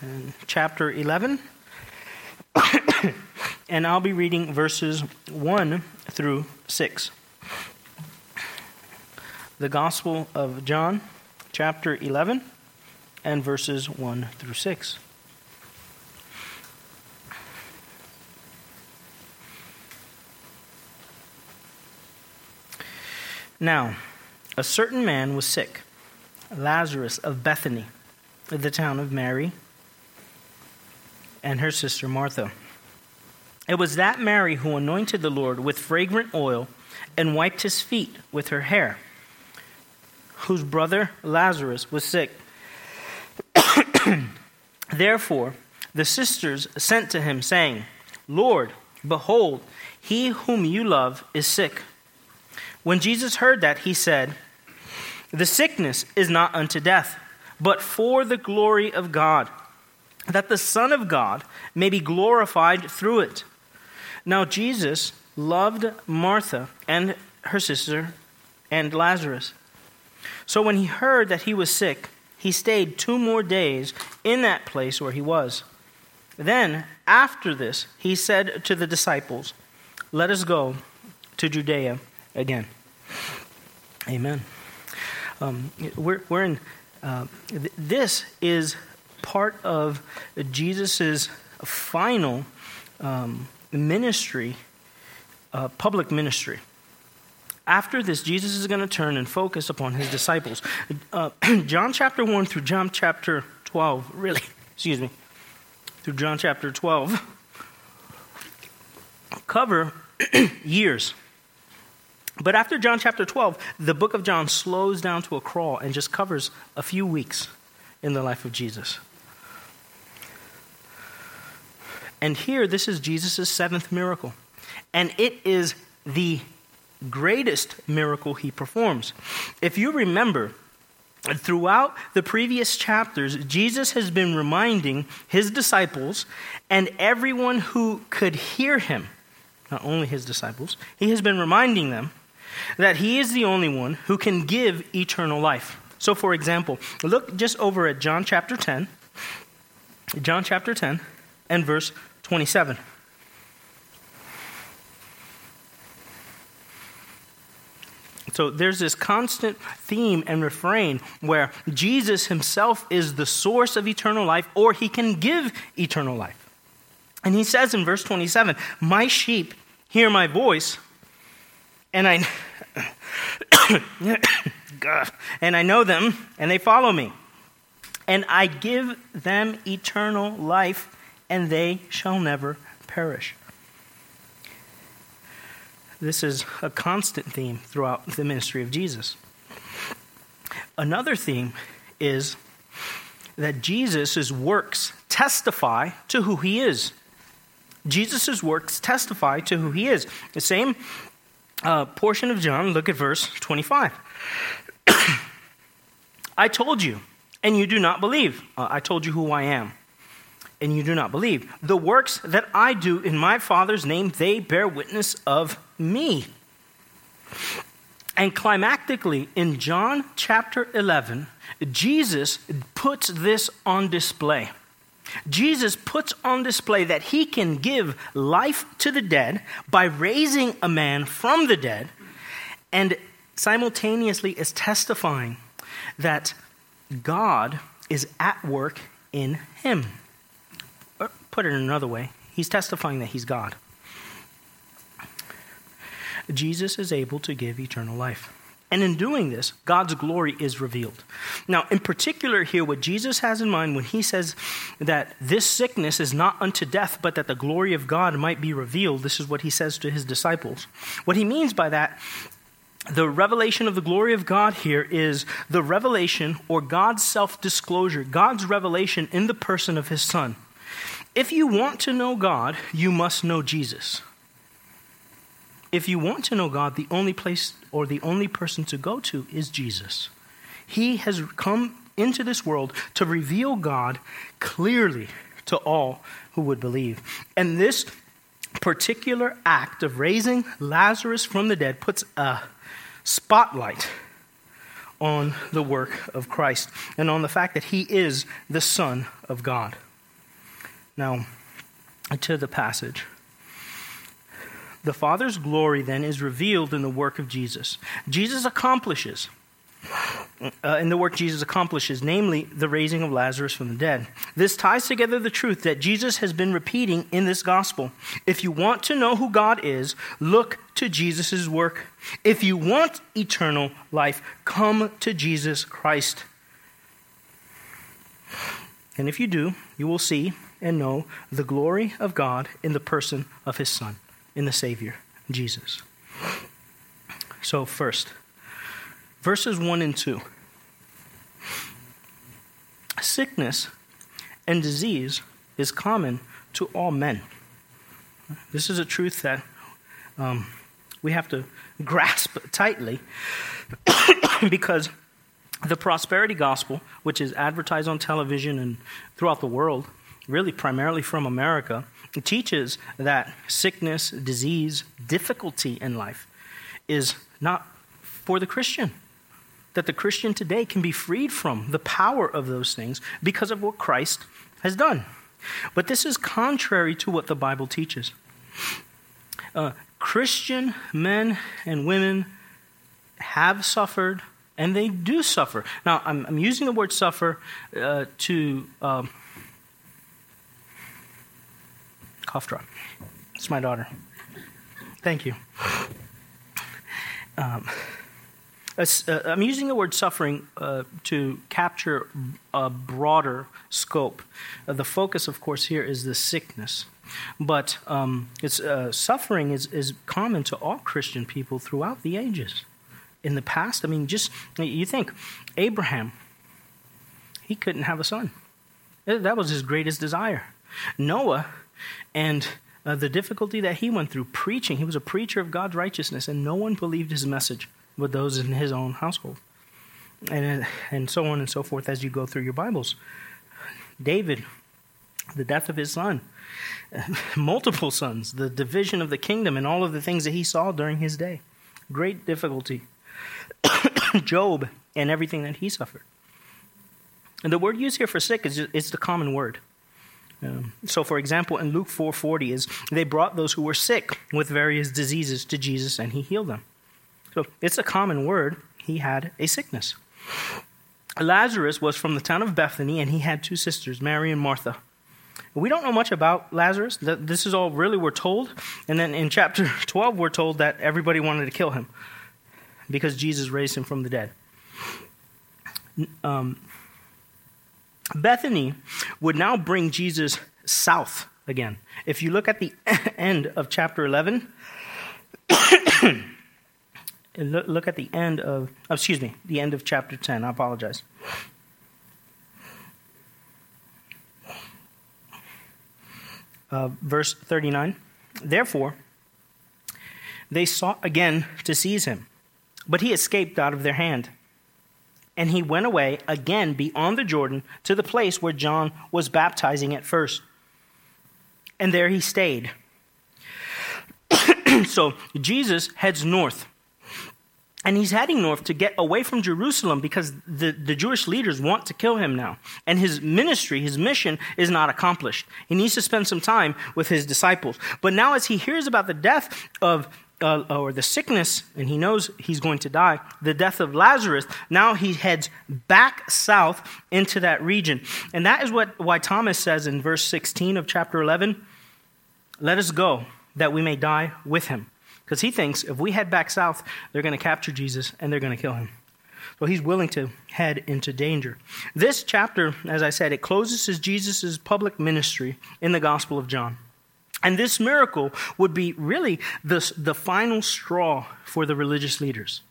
and chapter 11. and I'll be reading verses 1 through 6. The Gospel of John, chapter 11, and verses 1 through 6. Now, a certain man was sick, Lazarus of Bethany, the town of Mary, and her sister Martha. It was that Mary who anointed the Lord with fragrant oil and wiped his feet with her hair, whose brother Lazarus was sick. Therefore, the sisters sent to him, saying, Lord, behold, he whom you love is sick. When Jesus heard that, he said, The sickness is not unto death, but for the glory of God, that the Son of God may be glorified through it. Now, Jesus loved Martha and her sister and Lazarus. So when he heard that he was sick, he stayed two more days in that place where he was. Then, after this, he said to the disciples, Let us go to Judea again. Amen. Um, we're, we're in, uh, th- this is part of Jesus' final um, ministry, uh, public ministry. After this, Jesus is going to turn and focus upon his disciples. Uh, John chapter 1 through John chapter 12, really, excuse me, through John chapter 12, cover years. But after John chapter 12, the book of John slows down to a crawl and just covers a few weeks in the life of Jesus. And here, this is Jesus' seventh miracle. And it is the greatest miracle he performs. If you remember, throughout the previous chapters, Jesus has been reminding his disciples and everyone who could hear him, not only his disciples, he has been reminding them that he is the only one who can give eternal life. So, for example, look just over at John chapter 10, John chapter 10, and verse 27. So there's this constant theme and refrain where Jesus himself is the source of eternal life, or he can give eternal life. And he says in verse 27 My sheep hear my voice, and I and I know them and they follow me. And I give them eternal life and they shall never perish. This is a constant theme throughout the ministry of Jesus. Another theme is that Jesus' works testify to who he is. Jesus' works testify to who he is. The same uh, portion of John, look at verse 25. I told you, and you do not believe. Uh, I told you who I am, and you do not believe. The works that I do in my Father's name, they bear witness of me. And climactically, in John chapter 11, Jesus puts this on display. Jesus puts on display that he can give life to the dead by raising a man from the dead, and simultaneously is testifying that God is at work in him. Put it another way, he's testifying that he's God. Jesus is able to give eternal life. And in doing this, God's glory is revealed. Now, in particular, here, what Jesus has in mind when he says that this sickness is not unto death, but that the glory of God might be revealed, this is what he says to his disciples. What he means by that, the revelation of the glory of God here is the revelation or God's self disclosure, God's revelation in the person of his Son. If you want to know God, you must know Jesus if you want to know God, the only place or the only person to go to is Jesus. He has come into this world to reveal God clearly to all who would believe. And this particular act of raising Lazarus from the dead puts a spotlight on the work of Christ and on the fact that he is the Son of God. Now, to the passage. The Father's glory then is revealed in the work of Jesus. Jesus accomplishes, uh, in the work Jesus accomplishes, namely the raising of Lazarus from the dead. This ties together the truth that Jesus has been repeating in this gospel. If you want to know who God is, look to Jesus' work. If you want eternal life, come to Jesus Christ. And if you do, you will see and know the glory of God in the person of his Son, in the Savior, Jesus. So, first, verses 1 and 2. Sickness and disease is common to all men. This is a truth that um, we have to grasp tightly because the prosperity gospel, which is advertised on television and throughout the world, really primarily from America, teaches that sickness, disease, difficulty in life is not for the Christian. That the Christian today can be freed from the power of those things because of what Christ has done. But this is contrary to what the Bible teaches. Uh, Christian men and women have suffered and they do suffer. Now, I'm, I'm using the word suffer uh, to um, cough drop. It's my daughter. Thank you. Um, uh, I'm using the word suffering uh, to capture a broader scope. Uh, the focus, of course, here is the sickness. But um, it's, uh, suffering is, is common to all Christian people throughout the ages. In the past, I mean, just you think Abraham, he couldn't have a son. That was his greatest desire. Noah, and uh, the difficulty that he went through preaching. He was a preacher of God's righteousness, and no one believed his message but those in his own household. And, uh, and so on and so forth as you go through your Bibles. David, the death of his son, multiple sons, the division of the kingdom, and all of the things that he saw during his day. Great difficulty. Job and everything that he suffered. And the word used here for sick is, is the common word. Um, so, for example, in Luke 4:40 is they brought those who were sick with various diseases to Jesus, and he healed them. So it's a common word. He had a sickness. Lazarus was from the town of Bethany, and he had two sisters, Mary and Martha. We don't know much about Lazarus. This is all really we're told. And then in chapter 12, we're told that everybody wanted to kill him because Jesus raised him from the dead. Um, Bethany would now bring Jesus south again. If you look at the end of chapter 11, look at the end of, oh, excuse me, the end of chapter 10. I apologize. Uh, verse 39 Therefore, they sought again to seize him, but he escaped out of their hand and he went away again beyond the Jordan to the place where John was baptizing at first. And there he stayed. so Jesus heads north. And he's heading north to get away from Jerusalem because the, the Jewish leaders want to kill him now. And his ministry, his mission, is not accomplished. He needs to spend some time with his disciples. But now, as he hears about the death of uh, or the sickness, and he knows he's going to die, the death of Lazarus, now he heads back south into that region. And that is what why Thomas says in verse 16 of chapter 11, let us go that we may die with him. Because he thinks if we head back south, they're going to capture Jesus and they're going to kill him. So he's willing to head into danger. This chapter, as I said, it closes Jesus' public ministry in the Gospel of John. And this miracle would be really the, the final straw for the religious leaders.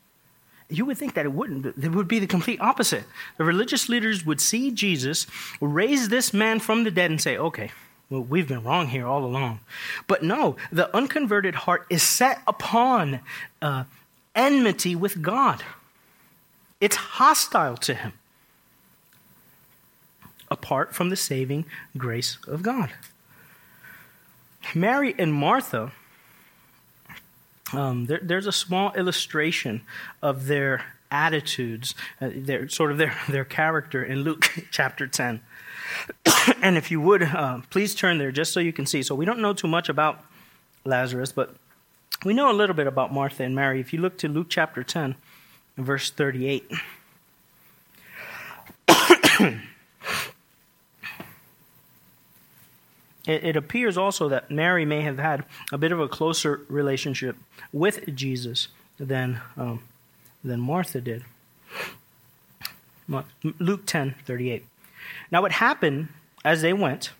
You would think that it wouldn't. It would be the complete opposite. The religious leaders would see Jesus raise this man from the dead and say, okay, well, we've been wrong here all along. But no, the unconverted heart is set upon uh, enmity with God, it's hostile to Him, apart from the saving grace of God. Mary and Martha, um, there, there's a small illustration of their attitudes, uh, their sort of their, their character in Luke chapter 10. and if you would, uh, please turn there just so you can see. So we don't know too much about Lazarus, but we know a little bit about Martha and Mary. If you look to Luke chapter 10, verse 38. It, it appears also that Mary may have had a bit of a closer relationship with Jesus than, um, than Martha did. Luke 10 38. Now it happened as they went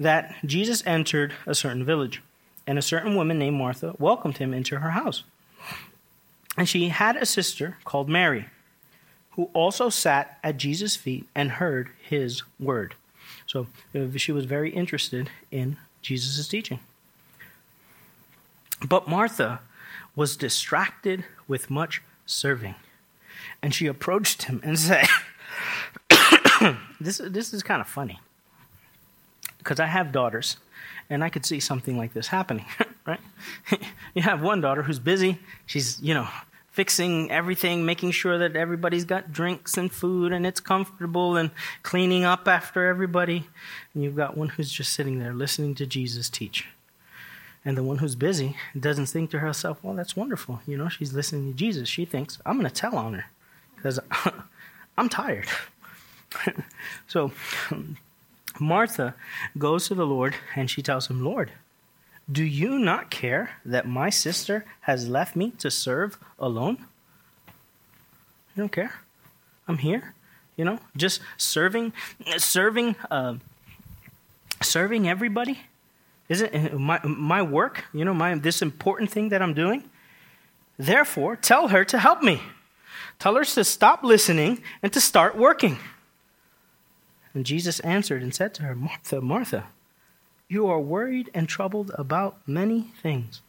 that Jesus entered a certain village, and a certain woman named Martha welcomed him into her house. And she had a sister called Mary, who also sat at Jesus' feet and heard his word. So uh, she was very interested in Jesus' teaching. But Martha was distracted with much serving. And she approached him and said, this, this is kind of funny. Because I have daughters, and I could see something like this happening, right? you have one daughter who's busy. She's, you know, fixing everything, making sure that everybody's got drinks and food and it's comfortable and cleaning up after everybody. And you've got one who's just sitting there listening to Jesus teach. And the one who's busy doesn't think to herself, well, that's wonderful. You know, she's listening to Jesus. She thinks, I'm going to tell on her because I'm tired. so um, Martha goes to the Lord and she tells him, Lord, do you not care that my sister has left me to serve alone? You don't care. I'm here, you know, just serving, serving, uh, serving everybody. Isn't uh, my my work, you know, my this important thing that I'm doing? Therefore, tell her to help me. Tell her to stop listening and to start working. And Jesus answered and said to her, Martha, Martha, you are worried and troubled about many things.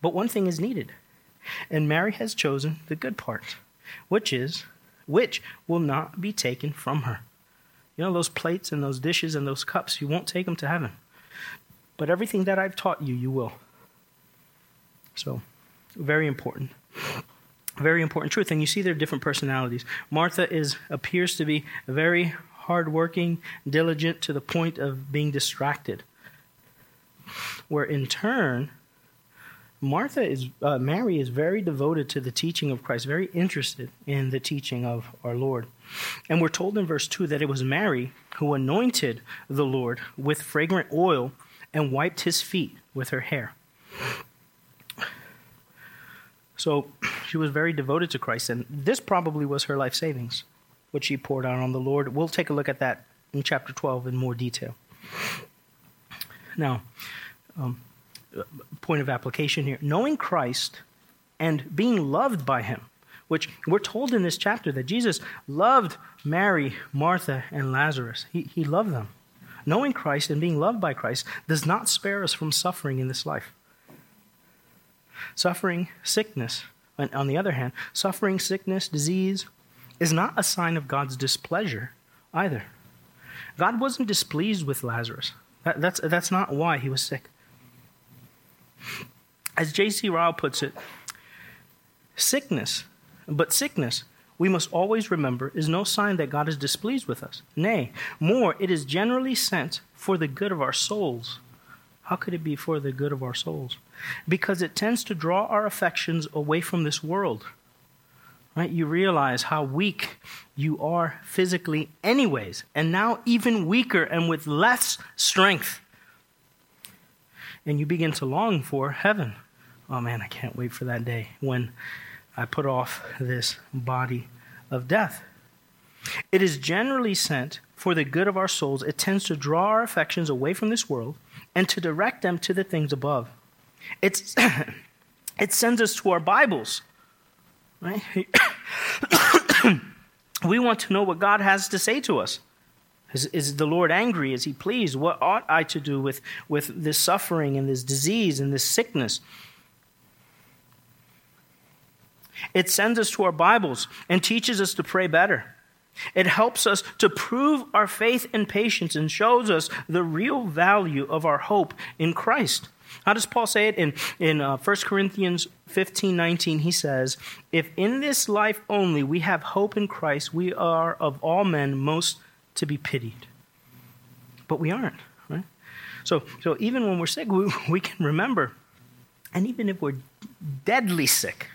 But one thing is needed. And Mary has chosen the good part, which is which will not be taken from her. You know those plates and those dishes and those cups, you won't take them to heaven. But everything that I've taught you, you will. So, very important. Very important truth. And you see their different personalities. Martha is appears to be very hardworking, diligent to the point of being distracted where in turn, Martha is, uh, Mary is very devoted to the teaching of Christ, very interested in the teaching of our Lord. And we're told in verse 2 that it was Mary who anointed the Lord with fragrant oil and wiped his feet with her hair. So she was very devoted to Christ, and this probably was her life savings, which she poured out on the Lord. We'll take a look at that in chapter 12 in more detail. Now, um, point of application here knowing Christ and being loved by him, which we're told in this chapter that Jesus loved Mary, Martha, and Lazarus. He, he loved them. Knowing Christ and being loved by Christ does not spare us from suffering in this life. Suffering, sickness, and on the other hand, suffering, sickness, disease is not a sign of God's displeasure either. God wasn't displeased with Lazarus. That, that's, that's not why he was sick. As J.C. Ryle puts it, sickness, but sickness, we must always remember, is no sign that God is displeased with us. Nay, more, it is generally sent for the good of our souls. How could it be for the good of our souls? Because it tends to draw our affections away from this world. Right? You realize how weak you are physically, anyways, and now even weaker and with less strength and you begin to long for heaven. Oh man, I can't wait for that day when I put off this body of death. It is generally sent for the good of our souls. It tends to draw our affections away from this world and to direct them to the things above. It's, it sends us to our Bibles, right? we want to know what God has to say to us. Is, is the Lord angry? Is he pleased? What ought I to do with, with this suffering and this disease and this sickness? It sends us to our Bibles and teaches us to pray better. It helps us to prove our faith and patience and shows us the real value of our hope in Christ. How does Paul say it? In, in uh, 1 Corinthians 15 19, he says, If in this life only we have hope in Christ, we are of all men most to be pitied. but we aren't, right? So, so even when we're sick, we, we can remember, and even if we're deadly sick,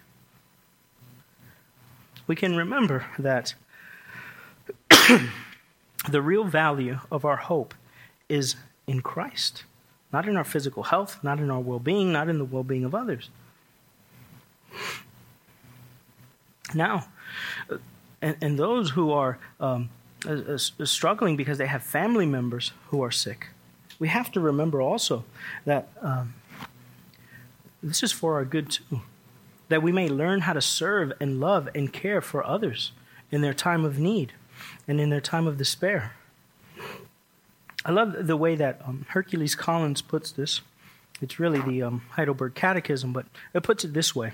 we can remember that the real value of our hope is in Christ, not in our physical health, not in our well being, not in the well being of others. Now, and, and those who are um, uh, uh, struggling because they have family members who are sick, we have to remember also that um, this is for our good too that we may learn how to serve and love and care for others in their time of need and in their time of despair. I love the way that um, Hercules Collins puts this. It's really the um, Heidelberg Catechism, but it puts it this way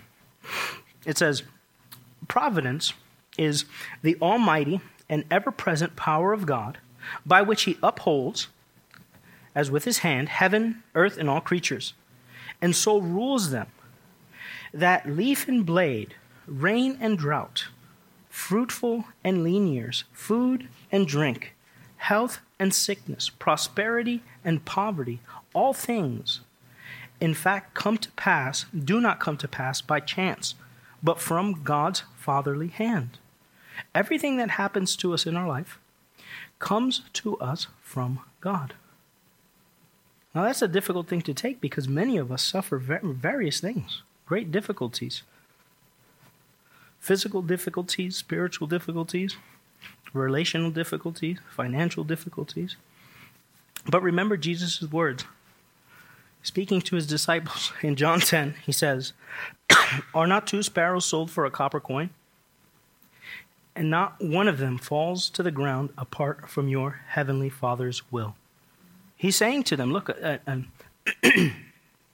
it says, Providence is the almighty and ever present power of God by which he upholds, as with his hand, heaven, earth, and all creatures, and so rules them that leaf and blade, rain and drought, fruitful and lean years, food and drink, health and sickness, prosperity and poverty, all things, in fact, come to pass, do not come to pass by chance, but from God's fatherly hand. Everything that happens to us in our life comes to us from God. Now, that's a difficult thing to take because many of us suffer various things great difficulties physical difficulties, spiritual difficulties, relational difficulties, financial difficulties. But remember Jesus' words. Speaking to his disciples in John 10, he says, Are not two sparrows sold for a copper coin? And not one of them falls to the ground apart from your heavenly Father's will. He's saying to them, Look, uh, uh,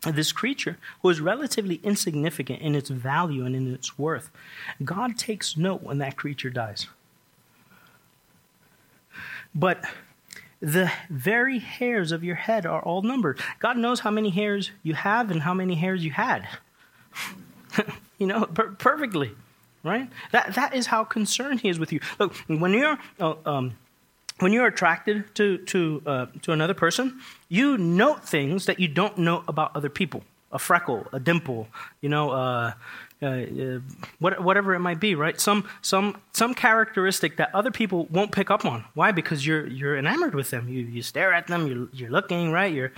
this creature who is relatively insignificant in its value and in its worth, God takes note when that creature dies. But the very hairs of your head are all numbered. God knows how many hairs you have and how many hairs you had. you know, per- perfectly, right? That, that is how concerned He is with you. Look, when you're. Uh, um, when you're attracted to, to, uh, to another person, you note things that you don't know about other people. A freckle, a dimple, you know, uh, uh, uh what, whatever it might be, right? Some, some, some characteristic that other people won't pick up on. Why? Because you're, you're enamored with them. You, you stare at them, you're, you're looking, right? You're,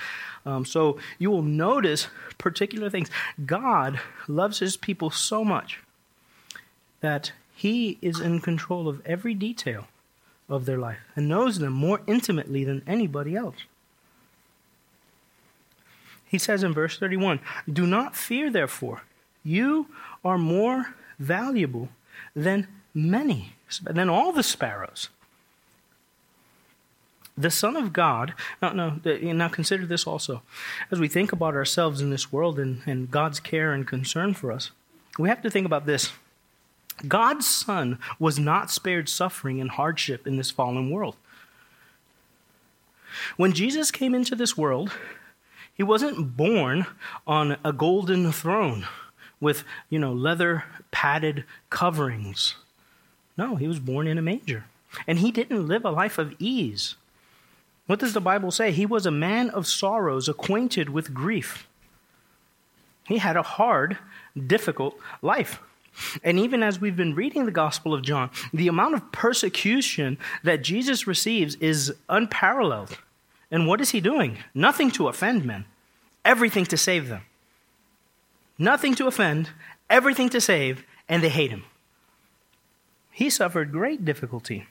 um, so you will notice particular things. God loves his people so much that he is in control of every detail of their life and knows them more intimately than anybody else. He says in verse 31 Do not fear, therefore. You are more valuable than many, than all the sparrows. The Son of God, now, no, now consider this also. As we think about ourselves in this world and, and God's care and concern for us, we have to think about this. God's Son was not spared suffering and hardship in this fallen world. When Jesus came into this world, he wasn't born on a golden throne with, you know, leather padded coverings. No, he was born in a manger. And he didn't live a life of ease. What does the Bible say? He was a man of sorrows, acquainted with grief. He had a hard, difficult life. And even as we've been reading the Gospel of John, the amount of persecution that Jesus receives is unparalleled. And what is he doing? Nothing to offend men, everything to save them. Nothing to offend, everything to save, and they hate him. He suffered great difficulty.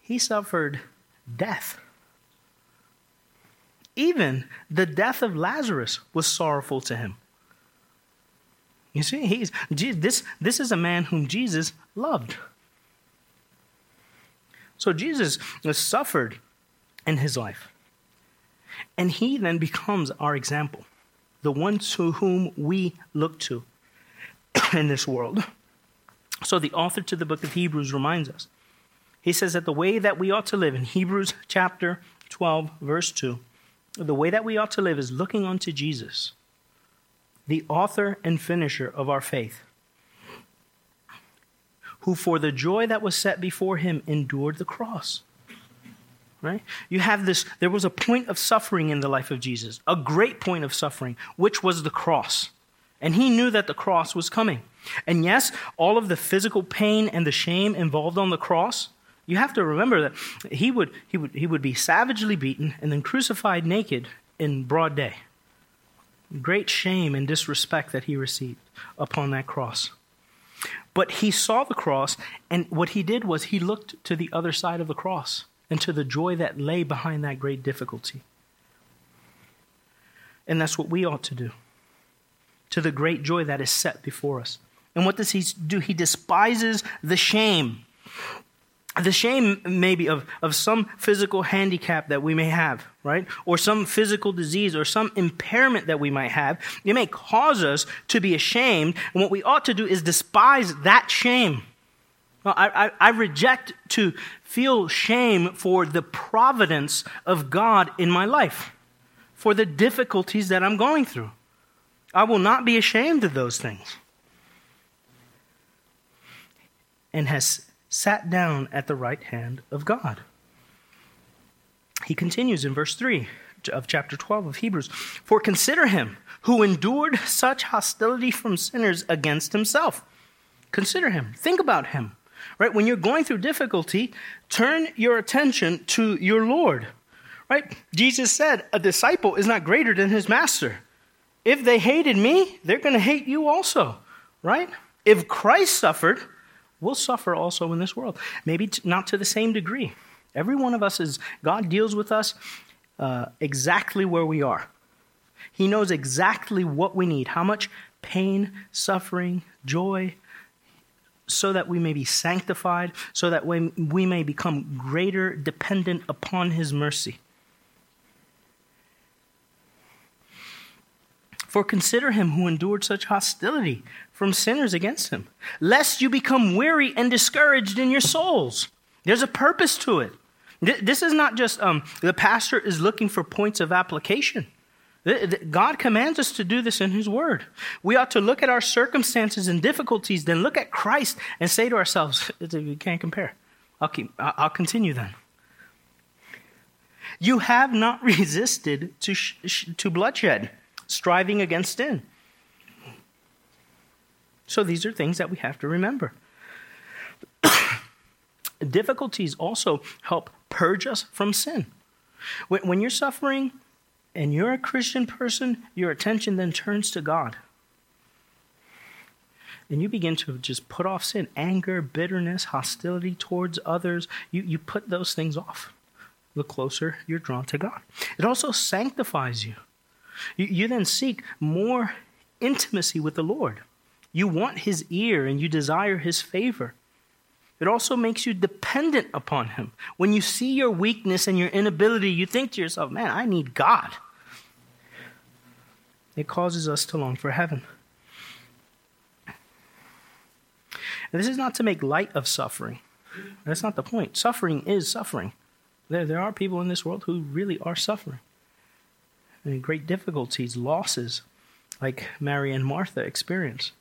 He suffered death. Even the death of Lazarus was sorrowful to him. You see, he's, this, this is a man whom Jesus loved. So Jesus suffered in his life. And he then becomes our example, the one to whom we look to in this world. So the author to the book of Hebrews reminds us. He says that the way that we ought to live in Hebrews chapter 12, verse 2, the way that we ought to live is looking unto Jesus the author and finisher of our faith, who for the joy that was set before him endured the cross. right? You have this, there was a point of suffering in the life of Jesus, a great point of suffering, which was the cross. And he knew that the cross was coming. And yes, all of the physical pain and the shame involved on the cross, you have to remember that he would, he would, he would be savagely beaten and then crucified naked in broad day. Great shame and disrespect that he received upon that cross. But he saw the cross, and what he did was he looked to the other side of the cross and to the joy that lay behind that great difficulty. And that's what we ought to do to the great joy that is set before us. And what does he do? He despises the shame. The shame, maybe, of, of some physical handicap that we may have, right? Or some physical disease or some impairment that we might have. It may cause us to be ashamed. And what we ought to do is despise that shame. Well, I, I, I reject to feel shame for the providence of God in my life, for the difficulties that I'm going through. I will not be ashamed of those things. And has sat down at the right hand of God. He continues in verse 3 of chapter 12 of Hebrews For consider him who endured such hostility from sinners against himself. Consider him. Think about him. Right? When you're going through difficulty, turn your attention to your Lord. Right? Jesus said, A disciple is not greater than his master. If they hated me, they're going to hate you also. Right? If Christ suffered, we'll suffer also in this world. Maybe t- not to the same degree. Every one of us is, God deals with us uh, exactly where we are. He knows exactly what we need, how much pain, suffering, joy, so that we may be sanctified, so that we, we may become greater dependent upon His mercy. For consider him who endured such hostility from sinners against him, lest you become weary and discouraged in your souls. There's a purpose to it. This is not just um, the pastor is looking for points of application. God commands us to do this in His Word. We ought to look at our circumstances and difficulties, then look at Christ and say to ourselves, "We can't compare." I'll keep. I'll continue then. You have not resisted to to bloodshed, striving against sin. So these are things that we have to remember. Difficulties also help purge us from sin. When you're suffering and you're a Christian person, your attention then turns to God. And you begin to just put off sin, anger, bitterness, hostility towards others. You, you put those things off. The closer you're drawn to God. It also sanctifies you. You, you then seek more intimacy with the Lord. You want His ear and you desire His favor. It also makes you dependent upon Him. When you see your weakness and your inability, you think to yourself, man, I need God. It causes us to long for heaven. And this is not to make light of suffering. That's not the point. Suffering is suffering. There, there are people in this world who really are suffering. Great difficulties, losses, like Mary and Martha experience.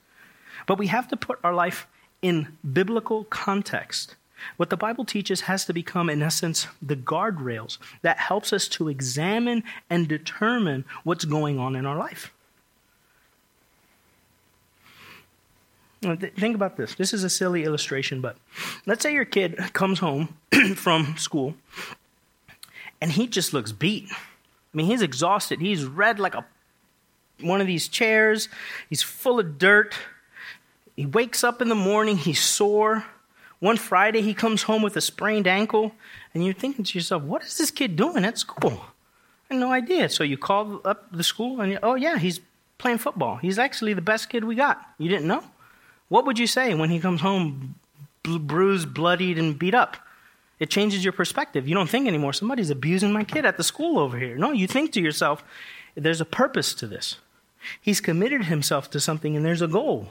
But we have to put our life in biblical context. What the Bible teaches has to become, in essence, the guardrails that helps us to examine and determine what's going on in our life. Think about this. This is a silly illustration, but let's say your kid comes home from school and he just looks beat. I mean, he's exhausted. He's red like a one of these chairs. He's full of dirt. He wakes up in the morning, he's sore. One Friday, he comes home with a sprained ankle, and you're thinking to yourself, what is this kid doing at school? I had no idea. So you call up the school, and you, oh, yeah, he's playing football. He's actually the best kid we got. You didn't know? What would you say when he comes home bruised, bloodied, and beat up? It changes your perspective. You don't think anymore, somebody's abusing my kid at the school over here. No, you think to yourself, there's a purpose to this. He's committed himself to something, and there's a goal.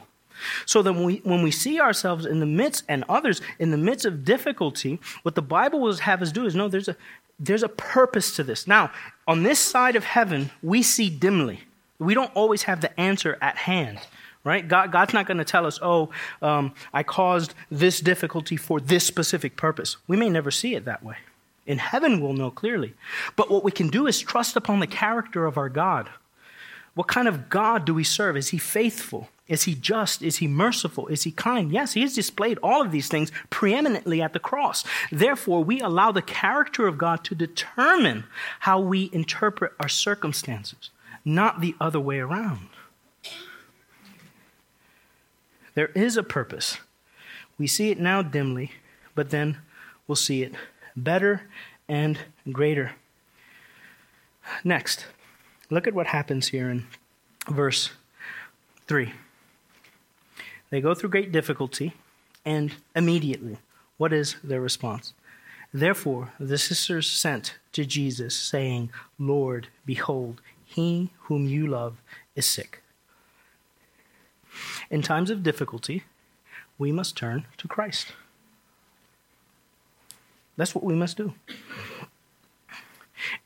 So that when we, when we see ourselves in the midst and others in the midst of difficulty, what the Bible will have us do is no, there's a, there's a purpose to this. Now, on this side of heaven, we see dimly. We don't always have the answer at hand, right? God, God's not going to tell us, oh, um, I caused this difficulty for this specific purpose. We may never see it that way. In heaven, we'll know clearly. But what we can do is trust upon the character of our God. What kind of God do we serve? Is he faithful? Is he just? Is he merciful? Is he kind? Yes, he has displayed all of these things preeminently at the cross. Therefore, we allow the character of God to determine how we interpret our circumstances, not the other way around. There is a purpose. We see it now dimly, but then we'll see it better and greater. Next, look at what happens here in verse 3. They go through great difficulty, and immediately, what is their response? Therefore, the sisters sent to Jesus, saying, Lord, behold, he whom you love is sick. In times of difficulty, we must turn to Christ. That's what we must do.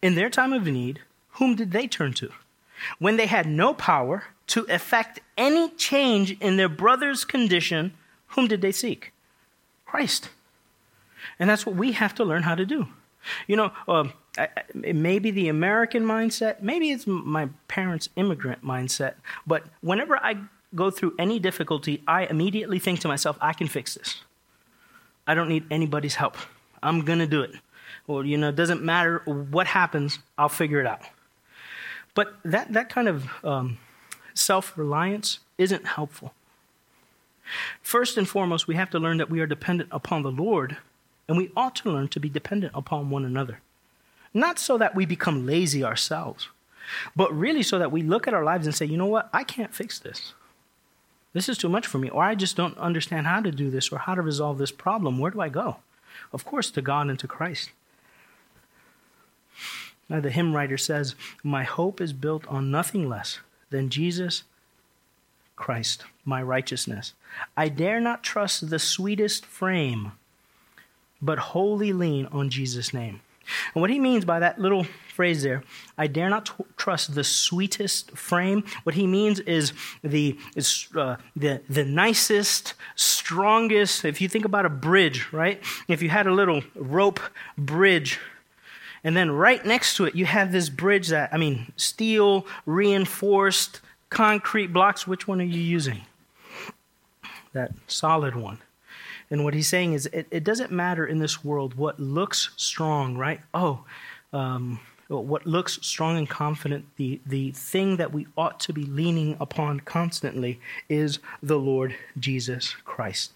In their time of need, whom did they turn to? When they had no power to effect any change in their brother's condition, whom did they seek? Christ. And that's what we have to learn how to do. You know, uh, maybe the American mindset, maybe it's my parents' immigrant mindset, but whenever I go through any difficulty, I immediately think to myself, I can fix this. I don't need anybody's help. I'm going to do it. Well, you know, it doesn't matter what happens, I'll figure it out. But that, that kind of um, self reliance isn't helpful. First and foremost, we have to learn that we are dependent upon the Lord, and we ought to learn to be dependent upon one another. Not so that we become lazy ourselves, but really so that we look at our lives and say, you know what, I can't fix this. This is too much for me, or I just don't understand how to do this or how to resolve this problem. Where do I go? Of course, to God and to Christ. Now, the hymn writer says, My hope is built on nothing less than Jesus Christ, my righteousness. I dare not trust the sweetest frame, but wholly lean on Jesus' name. And what he means by that little phrase there, I dare not t- trust the sweetest frame. What he means is the is uh, the the nicest, strongest. If you think about a bridge, right? If you had a little rope bridge, and then right next to it you have this bridge that I mean, steel reinforced concrete blocks. Which one are you using? That solid one. And what he's saying is, it, it doesn't matter in this world what looks strong, right? Oh, um, what looks strong and confident, the, the thing that we ought to be leaning upon constantly is the Lord Jesus Christ.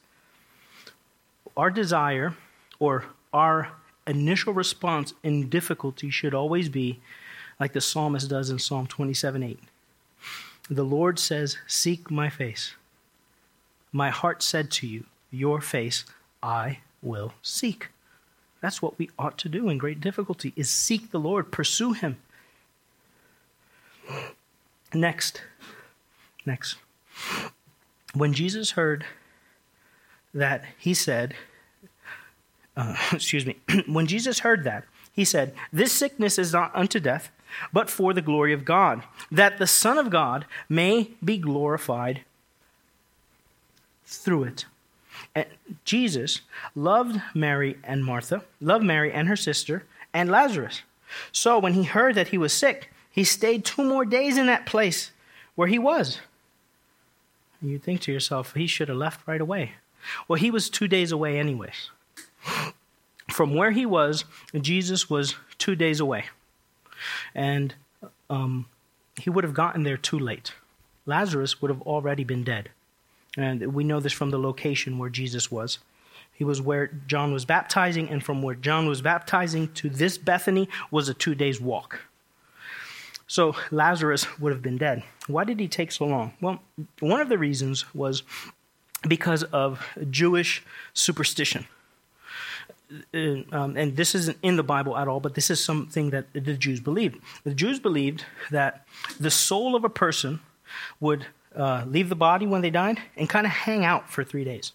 Our desire or our initial response in difficulty should always be like the psalmist does in Psalm 27 8. The Lord says, Seek my face. My heart said to you, Your face I will seek. That's what we ought to do in great difficulty is seek the Lord, pursue him. Next. Next. When Jesus heard that, he said, uh, excuse me, when Jesus heard that, he said, This sickness is not unto death, but for the glory of God, that the Son of God may be glorified through it. Jesus loved Mary and Martha, loved Mary and her sister, and Lazarus. So when he heard that he was sick, he stayed two more days in that place where he was. You think to yourself, he should have left right away. Well, he was two days away, anyways. From where he was, Jesus was two days away. And um, he would have gotten there too late. Lazarus would have already been dead. And we know this from the location where Jesus was. He was where John was baptizing, and from where John was baptizing to this Bethany was a two days walk. So Lazarus would have been dead. Why did he take so long? Well, one of the reasons was because of Jewish superstition. Uh, um, and this isn't in the Bible at all, but this is something that the Jews believed. The Jews believed that the soul of a person would uh, leave the body when they died and kind of hang out for three days,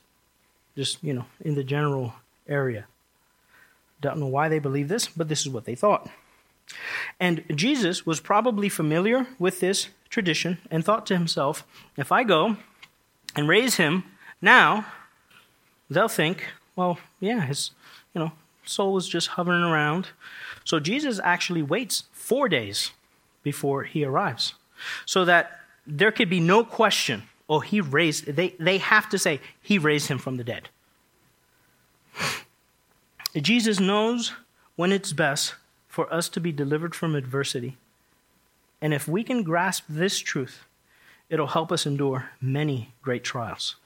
just, you know, in the general area. Don't know why they believe this, but this is what they thought. And Jesus was probably familiar with this tradition and thought to himself, if I go and raise him now, they'll think, well, yeah, his, you know, soul is just hovering around. So Jesus actually waits four days before he arrives so that there could be no question oh he raised they, they have to say he raised him from the dead. Jesus knows when it's best for us to be delivered from adversity. And if we can grasp this truth it'll help us endure many great trials.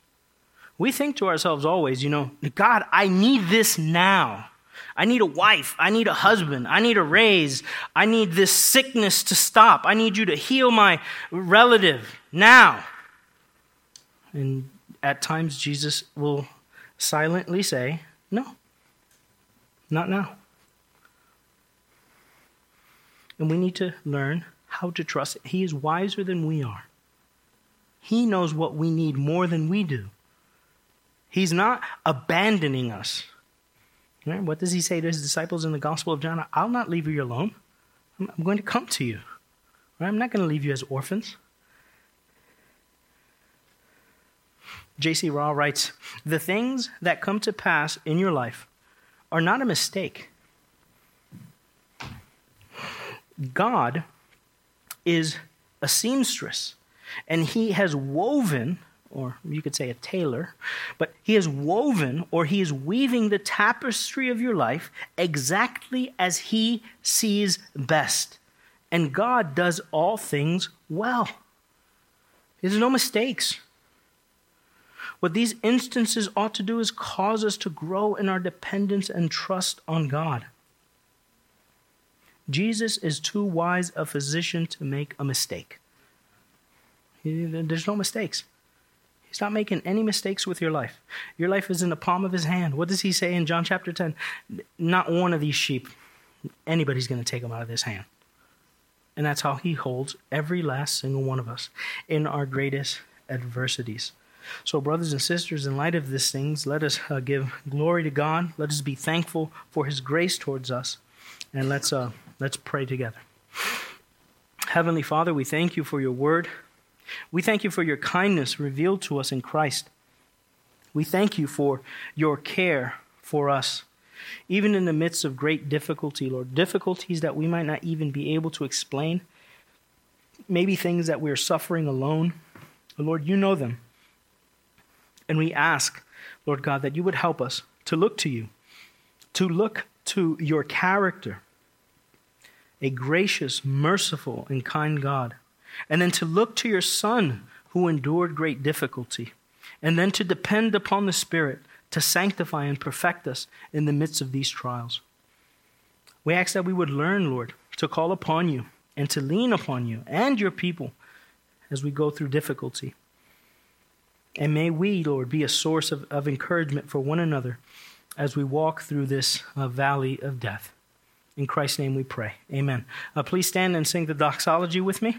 We think to ourselves always you know god i need this now I need a wife. I need a husband. I need a raise. I need this sickness to stop. I need you to heal my relative now. And at times, Jesus will silently say, No, not now. And we need to learn how to trust. He is wiser than we are. He knows what we need more than we do. He's not abandoning us. What does he say to his disciples in the Gospel of John? I'll not leave you alone. I'm going to come to you. I'm not going to leave you as orphans. J.C. Ryle writes The things that come to pass in your life are not a mistake. God is a seamstress, and he has woven or you could say a tailor, but he has woven or he is weaving the tapestry of your life exactly as he sees best. And God does all things well. There's no mistakes. What these instances ought to do is cause us to grow in our dependence and trust on God. Jesus is too wise a physician to make a mistake. There's no mistakes. He's not making any mistakes with your life. Your life is in the palm of his hand. What does he say in John chapter 10? Not one of these sheep, anybody's going to take them out of his hand. And that's how he holds every last single one of us in our greatest adversities. So, brothers and sisters, in light of these things, let us uh, give glory to God. Let us be thankful for his grace towards us. And let's, uh, let's pray together. Heavenly Father, we thank you for your word. We thank you for your kindness revealed to us in Christ. We thank you for your care for us, even in the midst of great difficulty, Lord, difficulties that we might not even be able to explain, maybe things that we're suffering alone. Lord, you know them. And we ask, Lord God, that you would help us to look to you, to look to your character, a gracious, merciful, and kind God and then to look to your Son who endured great difficulty, and then to depend upon the Spirit to sanctify and perfect us in the midst of these trials. We ask that we would learn, Lord, to call upon you and to lean upon you and your people as we go through difficulty. And may we, Lord, be a source of, of encouragement for one another as we walk through this uh, valley of death. In Christ's name we pray. Amen. Uh, please stand and sing the doxology with me.